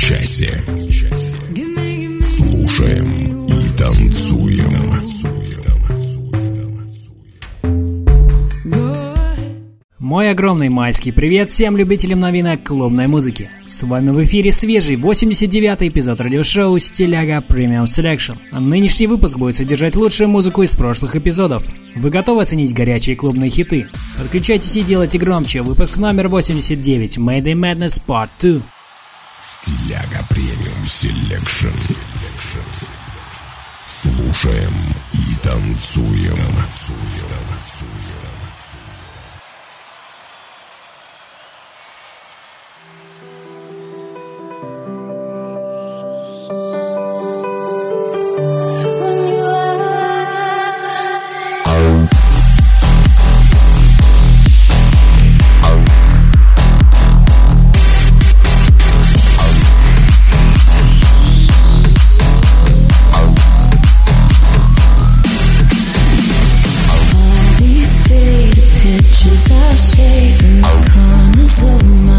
Часе. Слушаем и танцуем. Мой огромный майский привет всем любителям новинок клубной музыки. С вами в эфире свежий 89-й эпизод радиошоу Стиляга Premium Selection. Нынешний выпуск будет содержать лучшую музыку из прошлых эпизодов. Вы готовы оценить горячие клубные хиты? Подключайтесь и делайте громче. Выпуск номер 89 Mayday Madness Part 2. Стиляга Премиум Селекшн. Слушаем и танцуем. These of.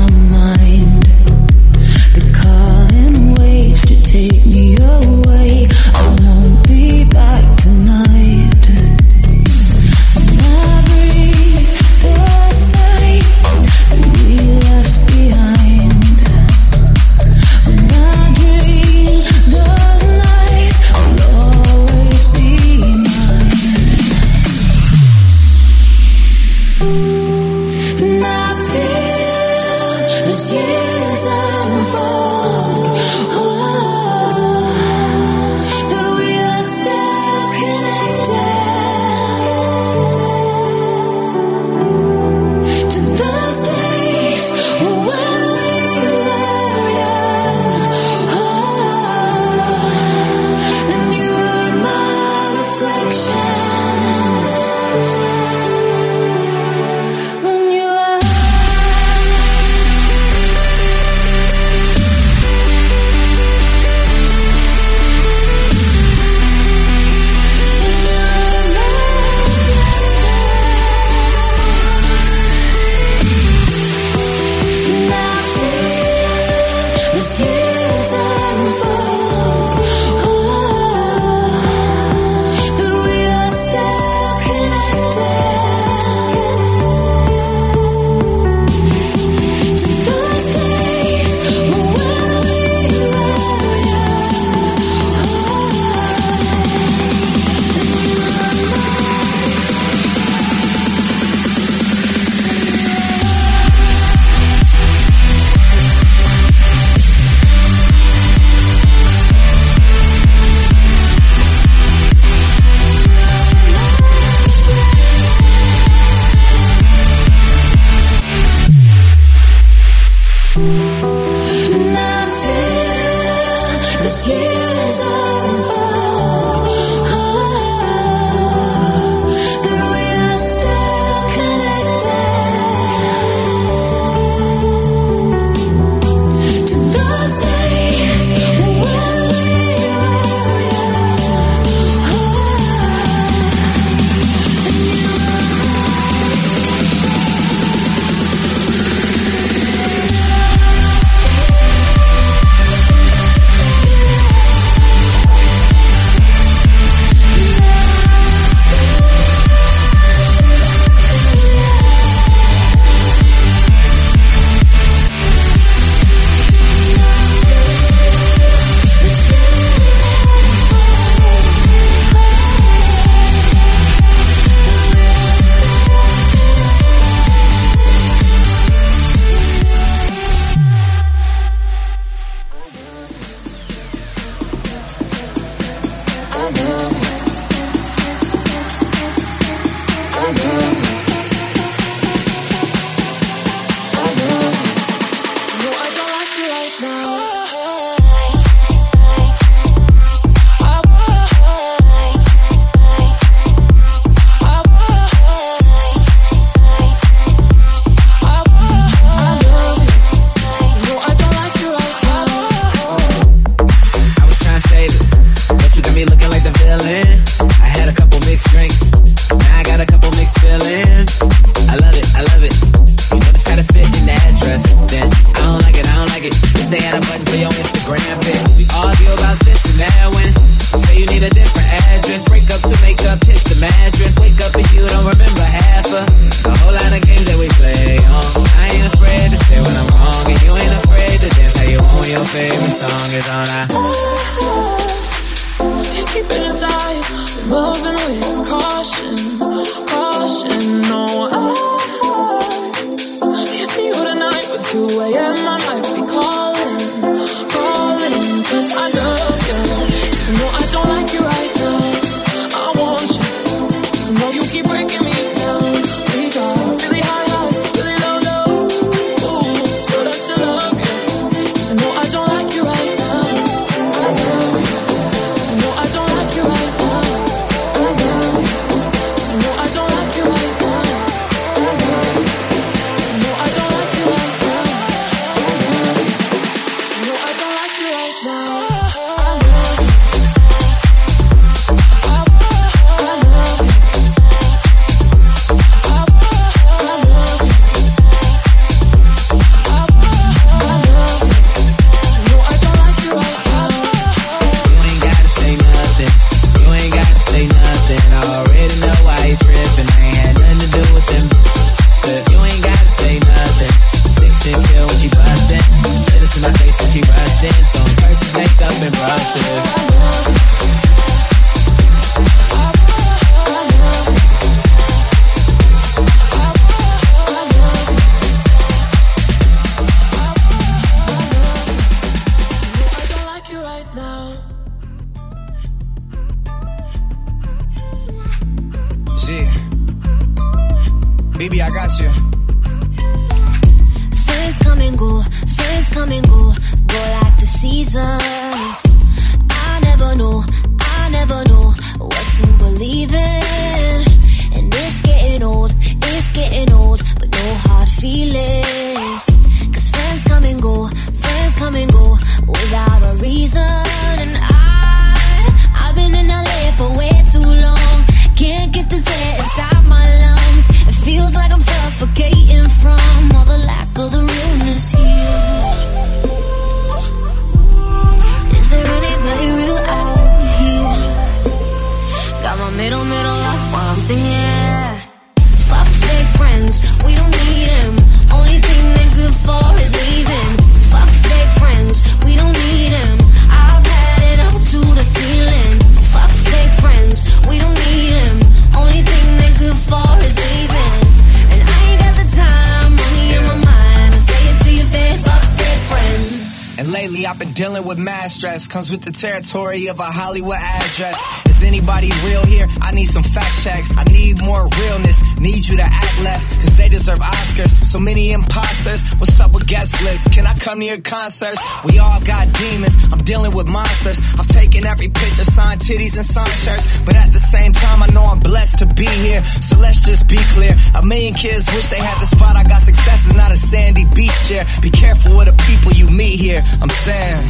Dealing with mad stress. Comes with the territory of a Hollywood address. Is anybody real here? I need some fact checks. I need more realness. Need you to act less, cause they deserve Oscars. So many imposters. What's up with guest lists? Can I come to your concerts? We all got demons. I'm dealing with monsters. I've taken every picture, signed titties and signed shirts. But at the same time, I know I'm blessed to be here. So let's just be clear. A million kids wish they had the spot. I got success is not a sandy beach chair. Be careful with the people you meet here. I'm saying,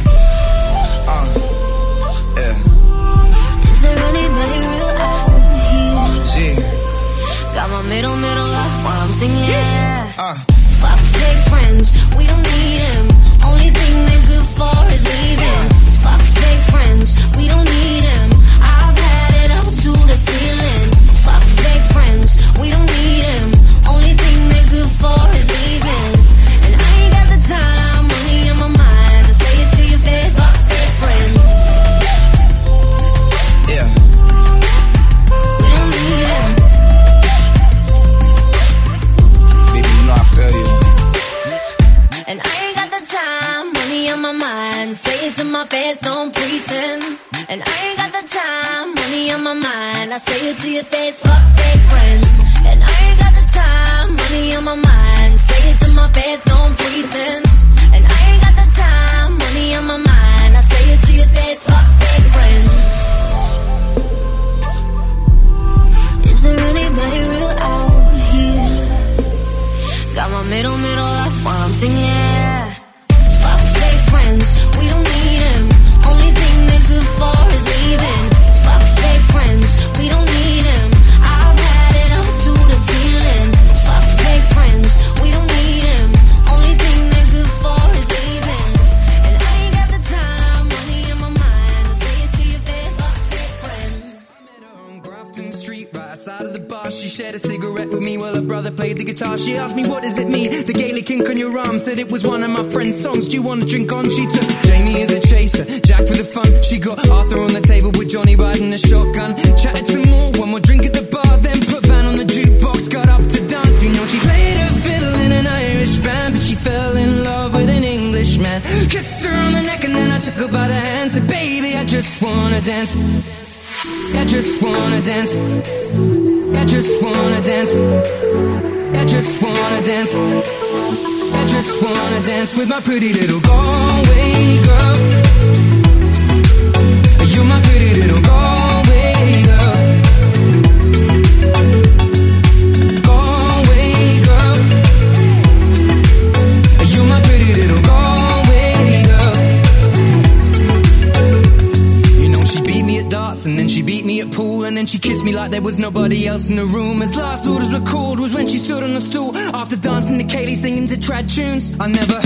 uh, yeah, there anybody real out here? G, Got my middle, middle up while I'm singing. uh. Fuck fake friends, we don't need them. To my face, don't pretend. And I ain't got the time, money on my mind. I say it to your face, fuck fake friends. And I ain't got the time, money on my mind. Say it to my face, don't pretend.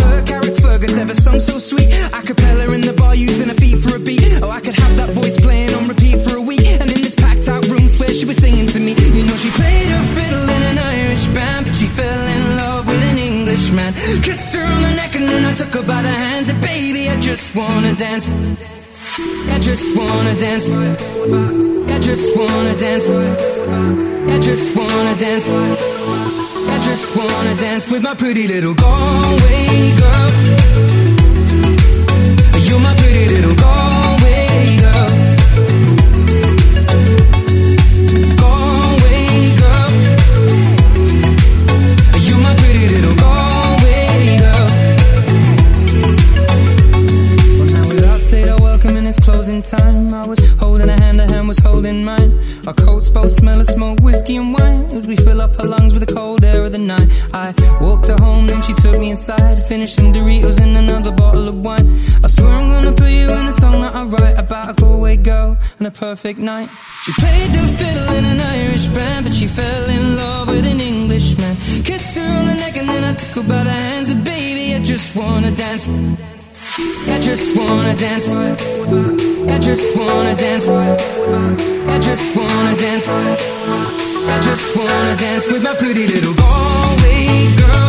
Heard Carrickfergus ever sung so sweet. A cappella in the bar using her feet for a beat. Oh, I could have that voice playing on repeat for a week. And in this packed out room, swear she was singing to me. You know, she played her fiddle in an Irish band, but she fell in love with an Englishman. Kissed her on the neck and then I took her by the hands. And baby, I just wanna dance. I just wanna dance. I just wanna dance. I just wanna dance. I just wanna dance with my pretty little Galway girl. You're my pretty little Galway girl. Galway girl. You're my pretty little Galway girl. Well, now we all say the welcome and it's closing time. I was holding a hand, a hand was holding mine. Our coats both smell of smoke, whiskey and wine. As we fill up our lungs with finishing Doritos and another bottle of wine. I swear I'm gonna put you in a song that I write about a Galway girl and a perfect night. She played the fiddle in an Irish band, but she fell in love with an Englishman. Kissed her on the neck and then I took her by the hands, and baby, I just wanna dance. I just wanna dance right. I just wanna dance right. I just wanna dance right. I just wanna dance with my pretty little Galway girl.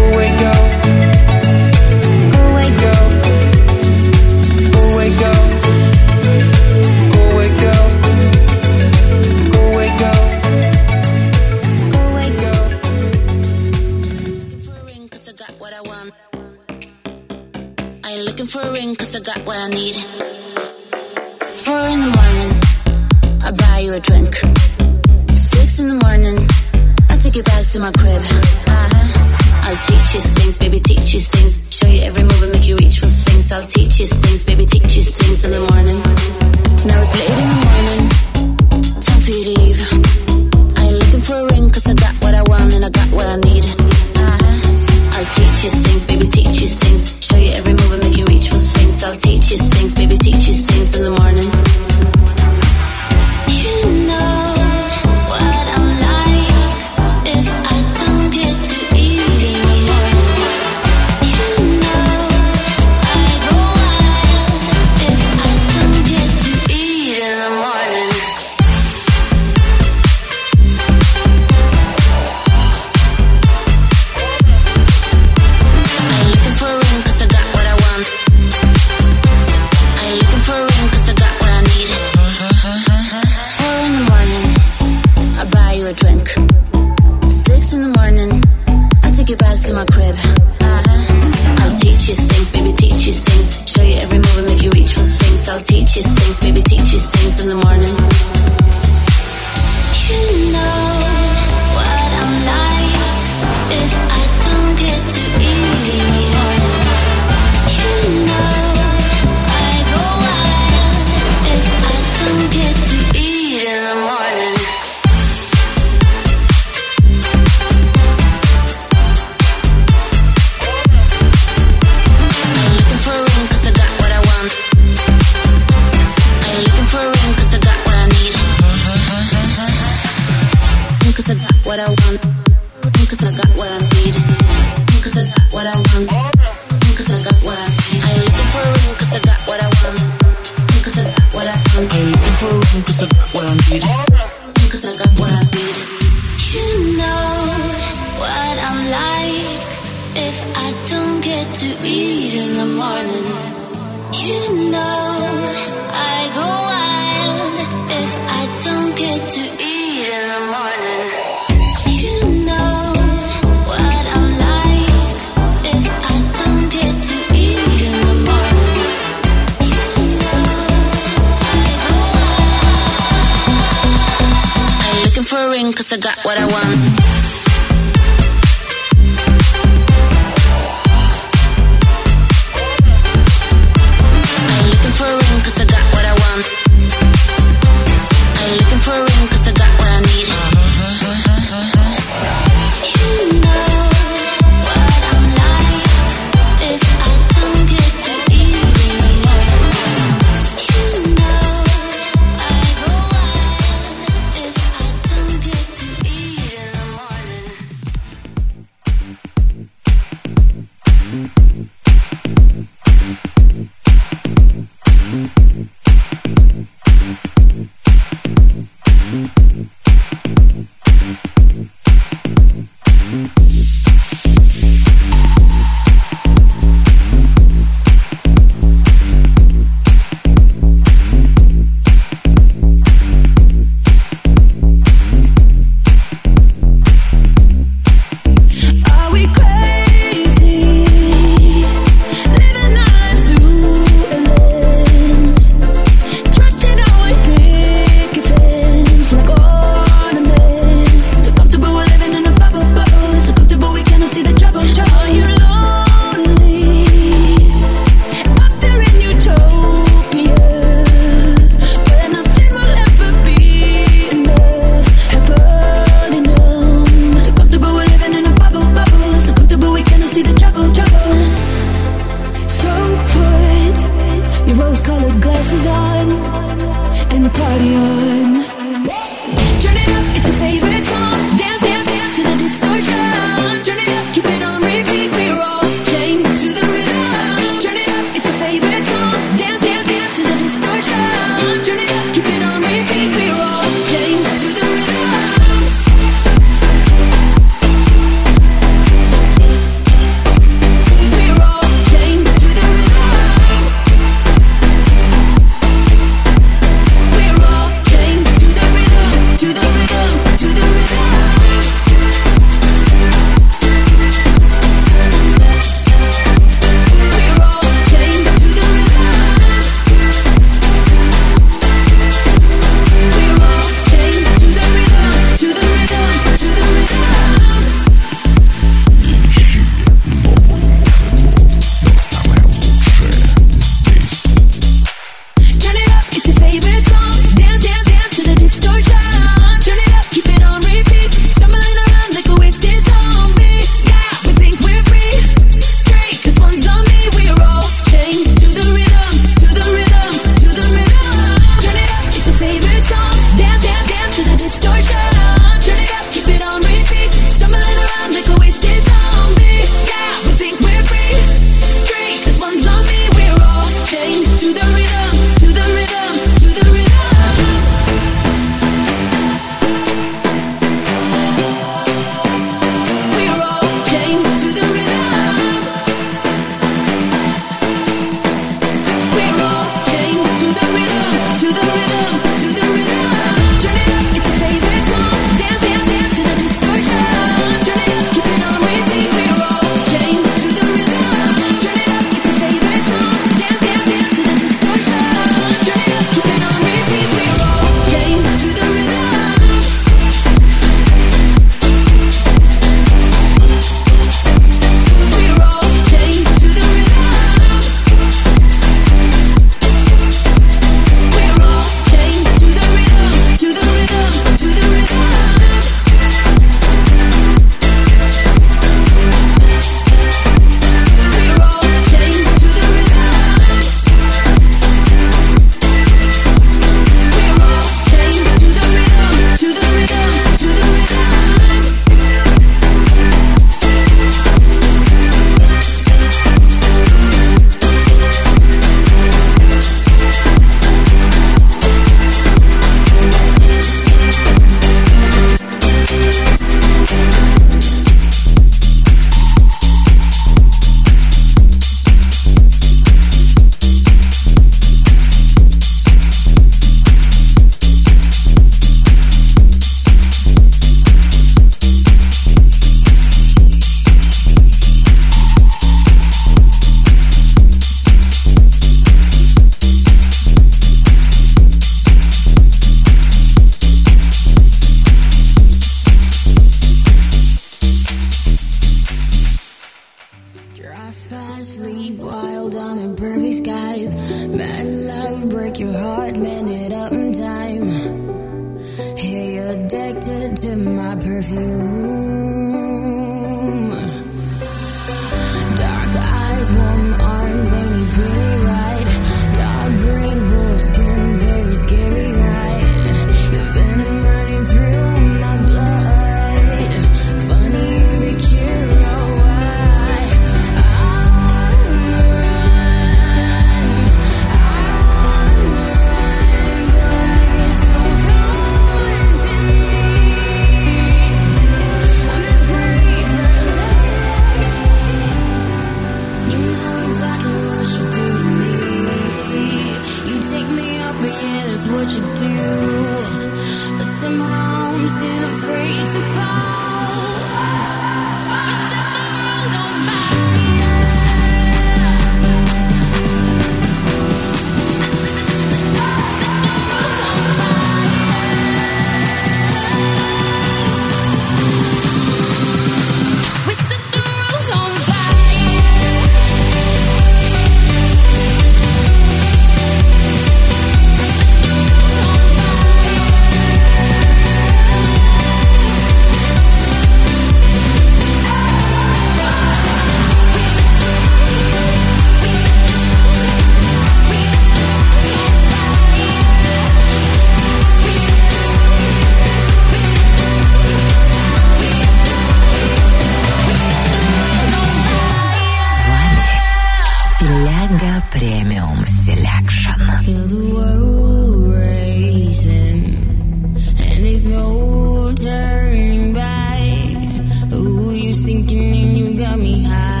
sinking and you got me high.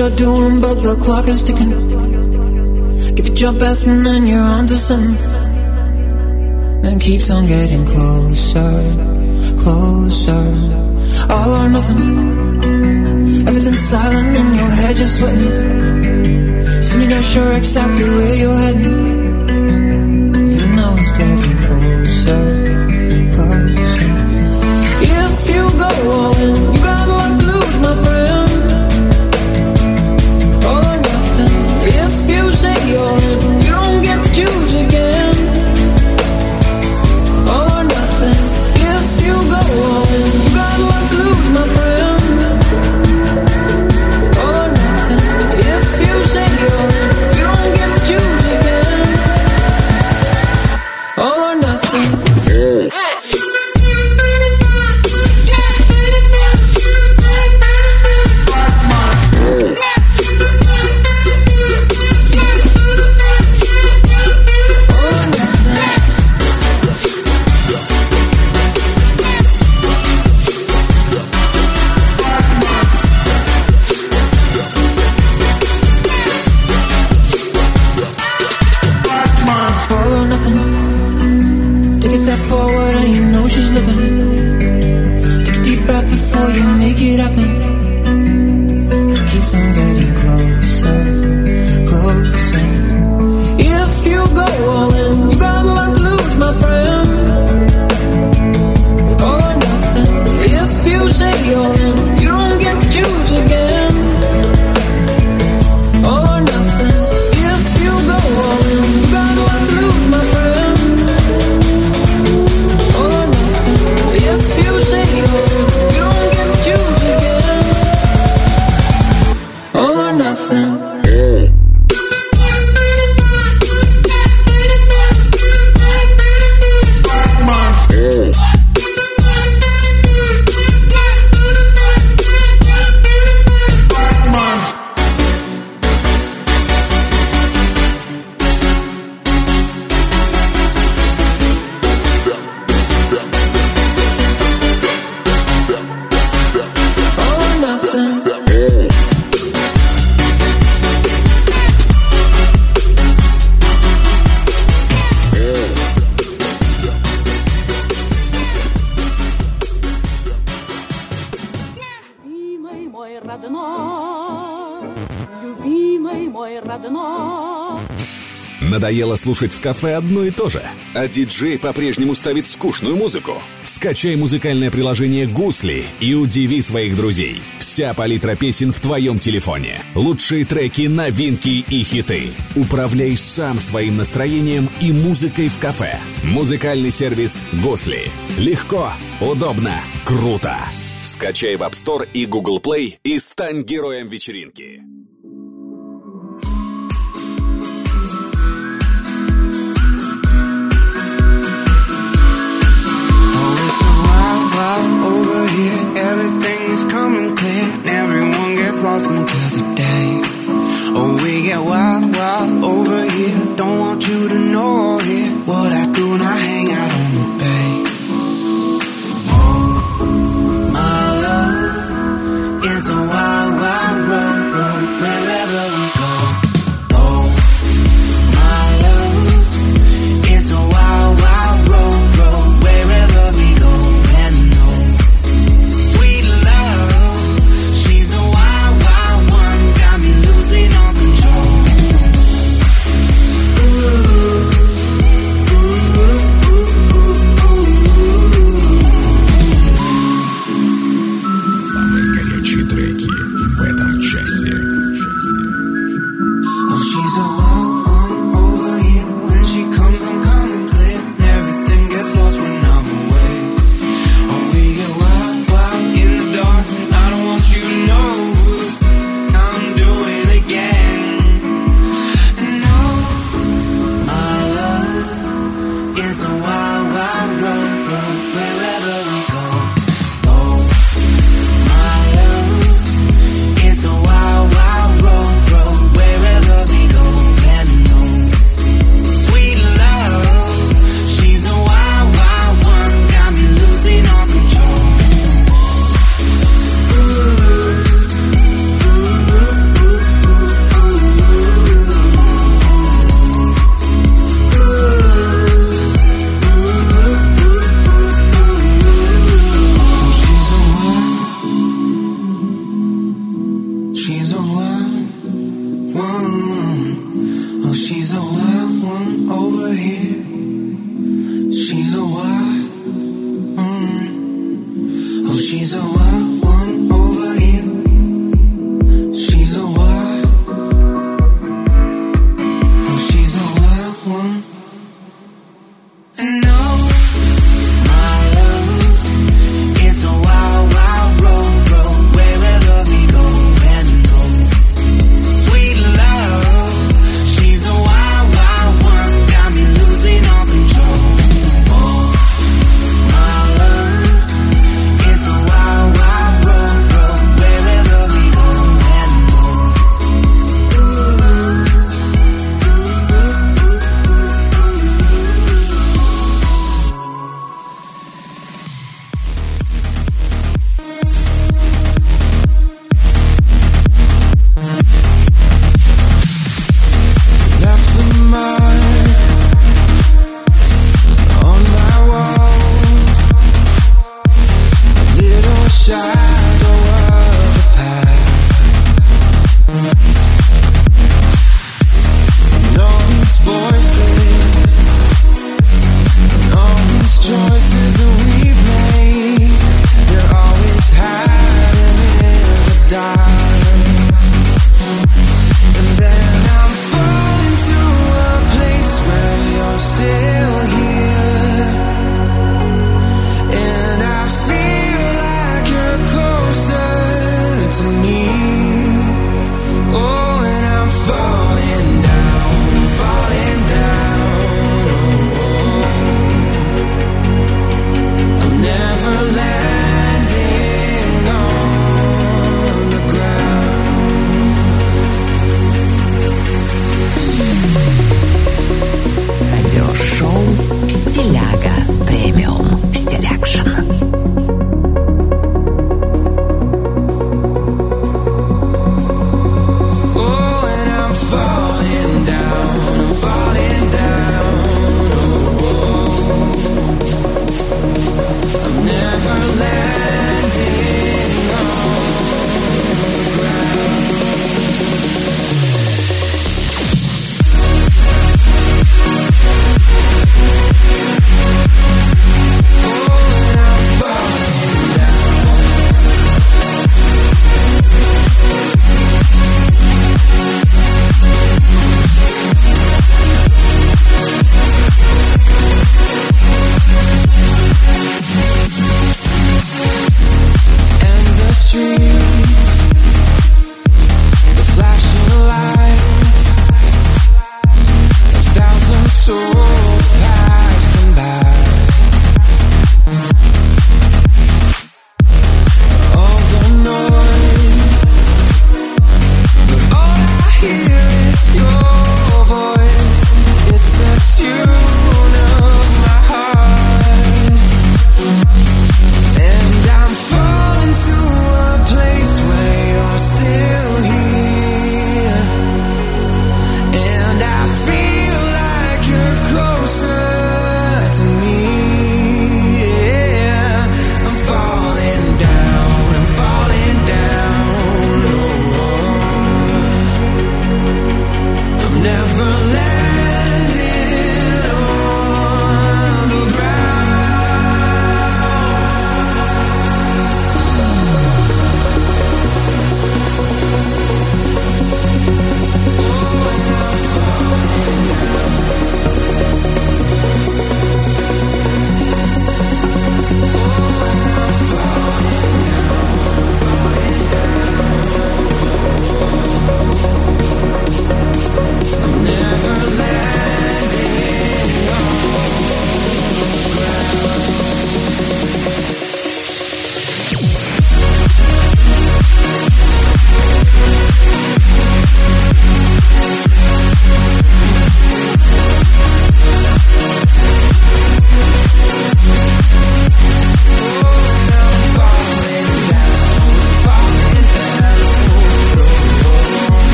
You're doing, but the clock is ticking. Give it your best and then you're on to something. Then keeps on getting closer, closer. All or nothing. Everything's silent in your head, just sweating. So you're not sure exactly where you're heading. You know it's getting closer, closer. If you go all in, nothing. Take a step forward and you know she's looking. Надоело слушать в кафе одно и то же, а диджей по-прежнему ставит скучную музыку. Скачай музыкальное приложение «Гусли» и удиви своих друзей. Вся палитра песен в твоем телефоне. Лучшие треки, новинки и хиты. Управляй сам своим настроением и музыкой в кафе. Музыкальный сервис «Гусли». Легко, удобно, круто. Скачай в App Store и Google Play и стань героем вечеринки. Wild over here. Everything's coming clear. And everyone gets lost until the day. Oh, we get wild, wild over here. Don't want you to know here what I do when I hang bitchin'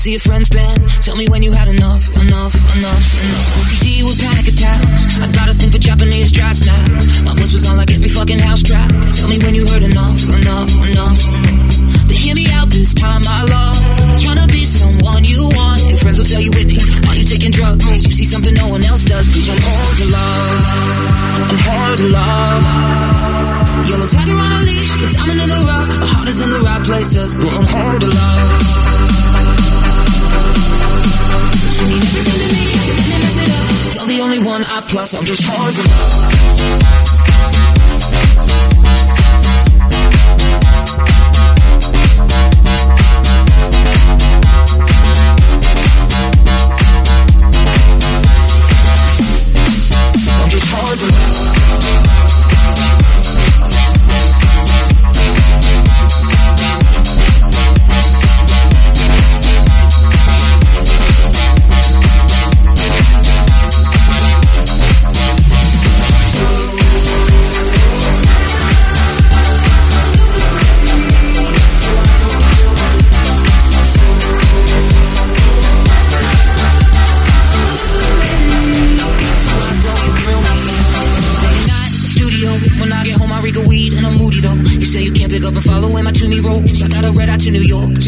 see a friend's band. Tell me when you had I got a red eye to New York.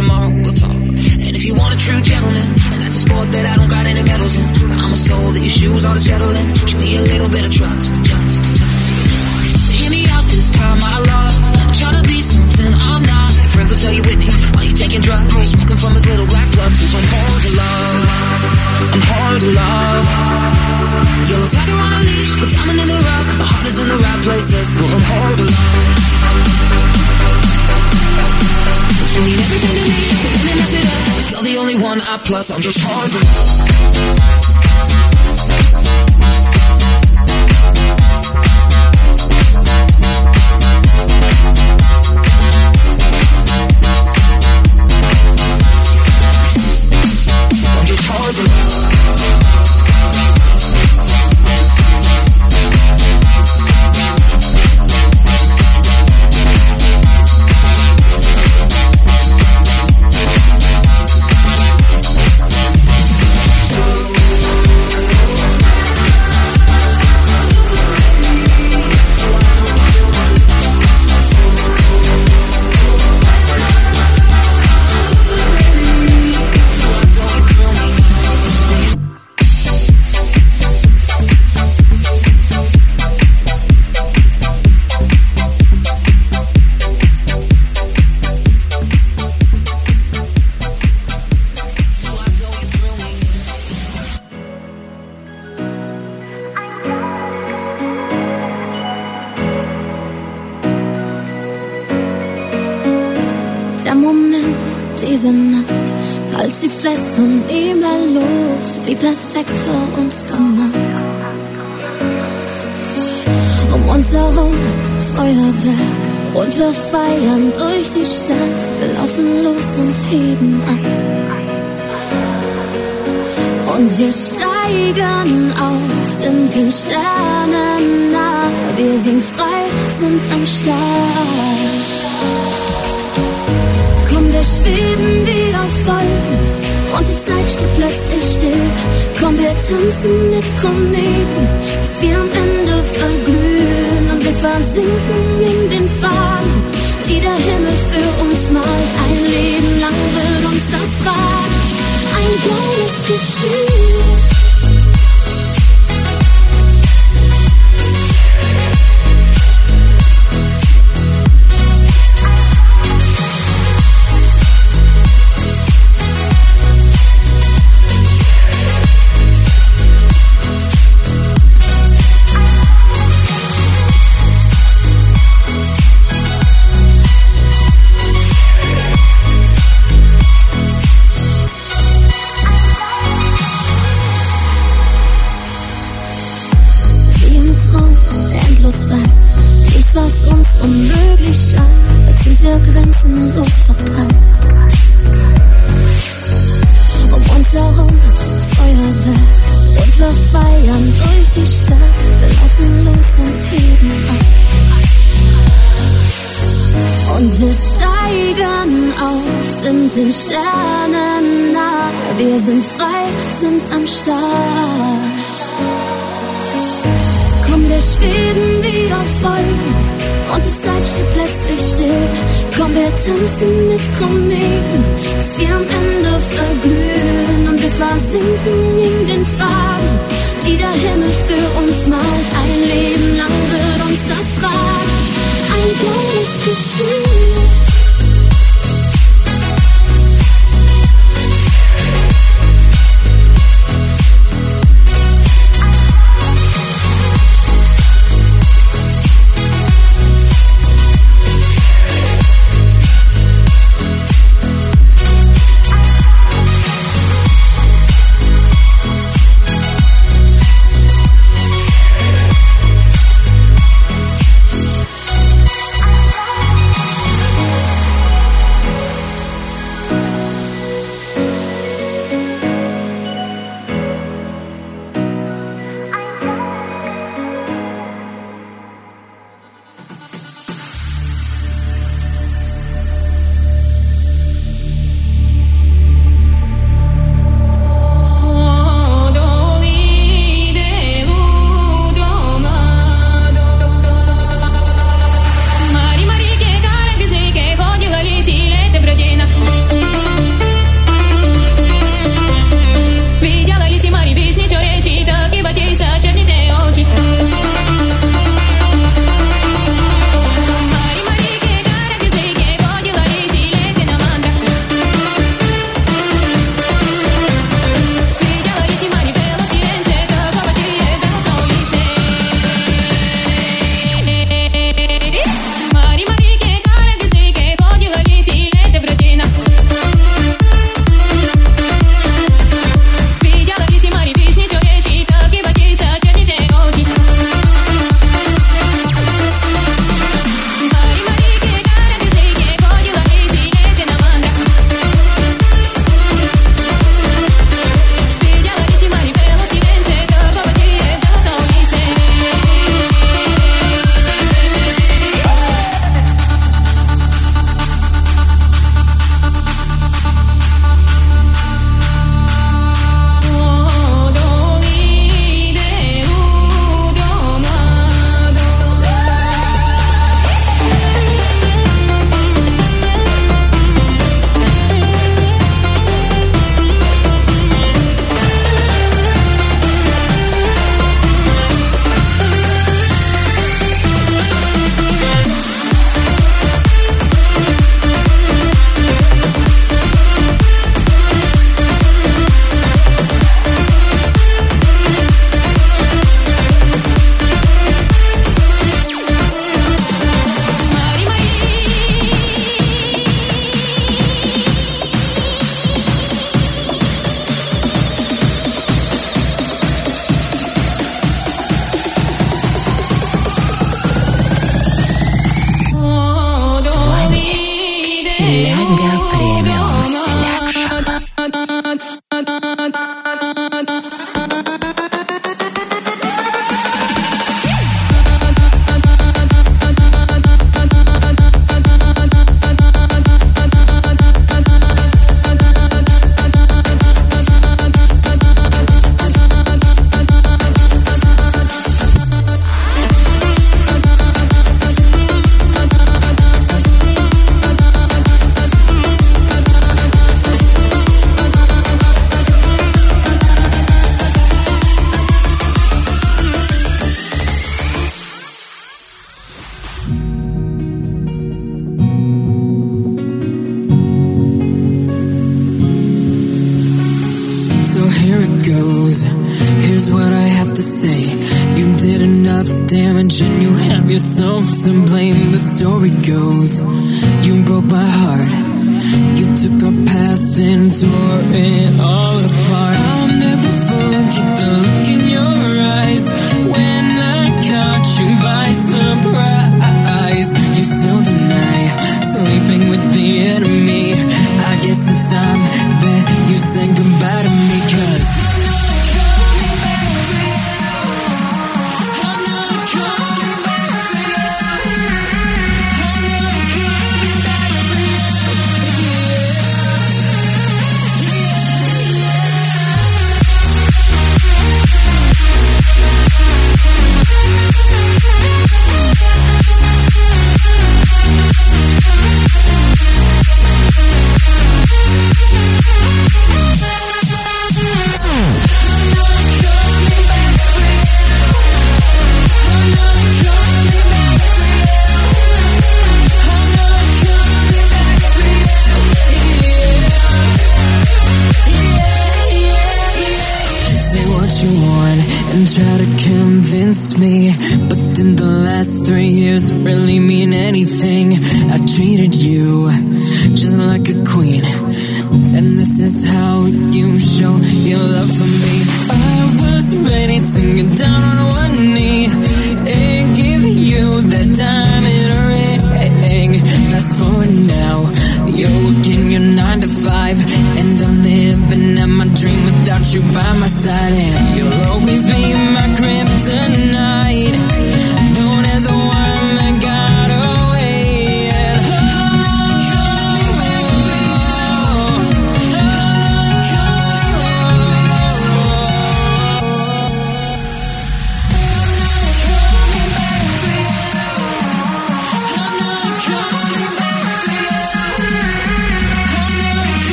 Plus, I'm just hard sie fest und los, wie perfekt für uns gemacht. Um uns herum Feuerwerk und wir feiern durch die Stadt, wir laufen los und heben ab. Und wir steigen auf, sind den Sternen nah, wir sind frei, sind am Start. Komm, wir schweben wie auf Wolken und die Zeit steht plötzlich still. Komm, wir tanzen mit Kometen, bis wir am Ende verglühen und wir versinken in den Farben, die der Himmel für uns malt. Ein Leben lang wird uns das tragen, ein geiles Gefühl. Was uns unmöglich scheint, als sind wir grenzenlos verbrannt. Um uns herum Feuerwerk und wir feiern durch die Stadt. Wir laufen los und geben ab. Und wir steigen auf, sind den Sternen nah. Wir sind frei, sind am Start wir schweben wie wieder voll und die Zeit steht plötzlich still. Komm, wir tanzen mit Kometen, bis wir am Ende verglühen und wir versinken in den Farben, die der Himmel für uns malt. Ein Leben lang wird uns das tragen, ein geiles Gefühl.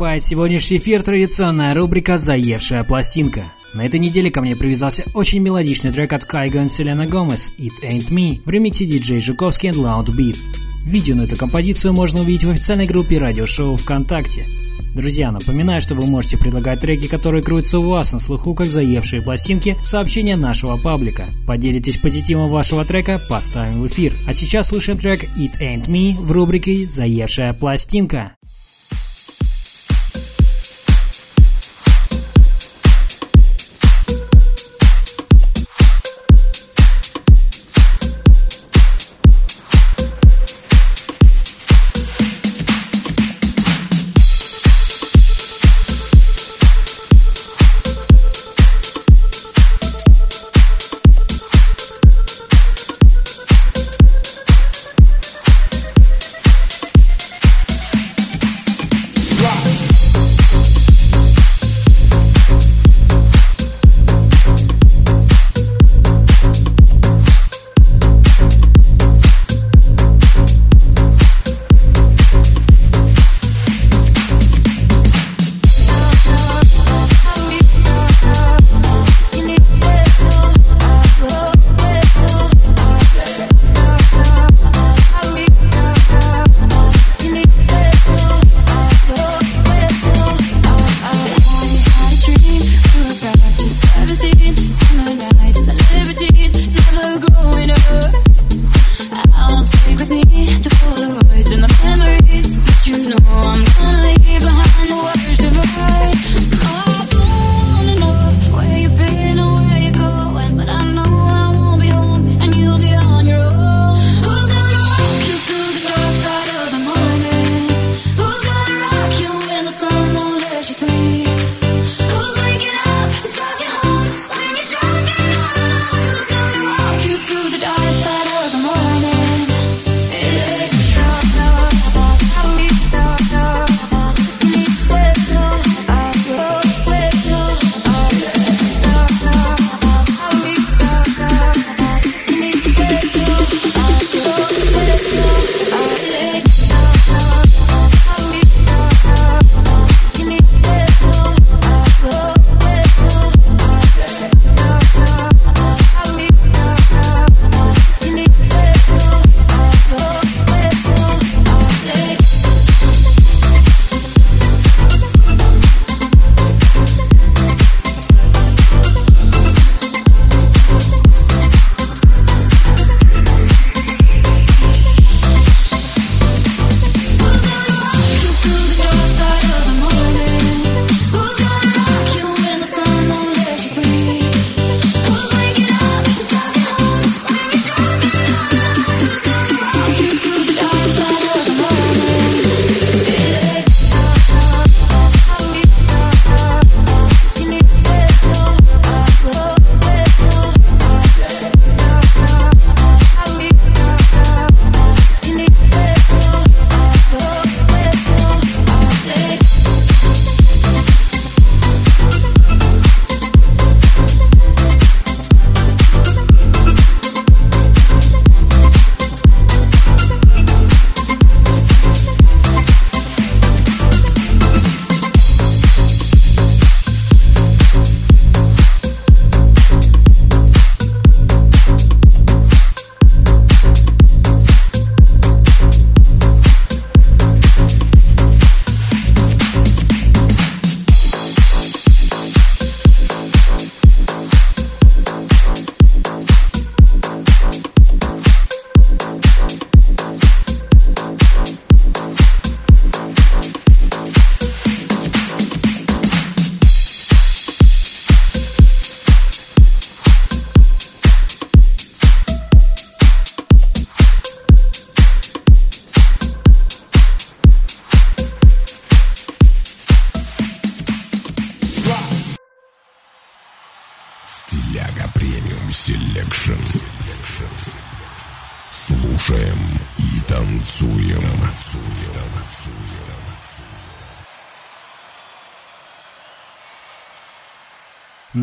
Закрывает сегодняшний эфир традиционная рубрика «Заевшая пластинка». На этой неделе ко мне привязался очень мелодичный трек от Кайго и Селена Гомес «It Ain't Me» в ремиксе диджей Жуковский and Loud Beat. Видео на эту композицию можно увидеть в официальной группе радиошоу ВКонтакте. Друзья, напоминаю, что вы можете предлагать треки, которые крутятся у вас на слуху, как заевшие пластинки, в сообщения нашего паблика. Поделитесь позитивом вашего трека, поставим в эфир. А сейчас слушаем трек «It Ain't Me» в рубрике «Заевшая пластинка».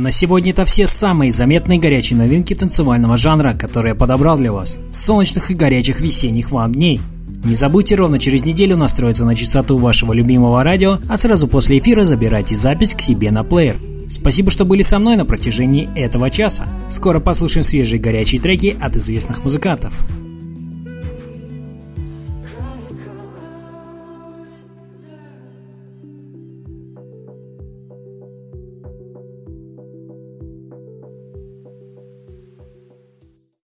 На сегодня это все самые заметные горячие новинки танцевального жанра, которые я подобрал для вас. Солнечных и горячих весенних вам дней. Не забудьте ровно через неделю настроиться на частоту вашего любимого радио, а сразу после эфира забирайте запись к себе на плеер. Спасибо, что были со мной на протяжении этого часа. Скоро послушаем свежие горячие треки от известных музыкантов.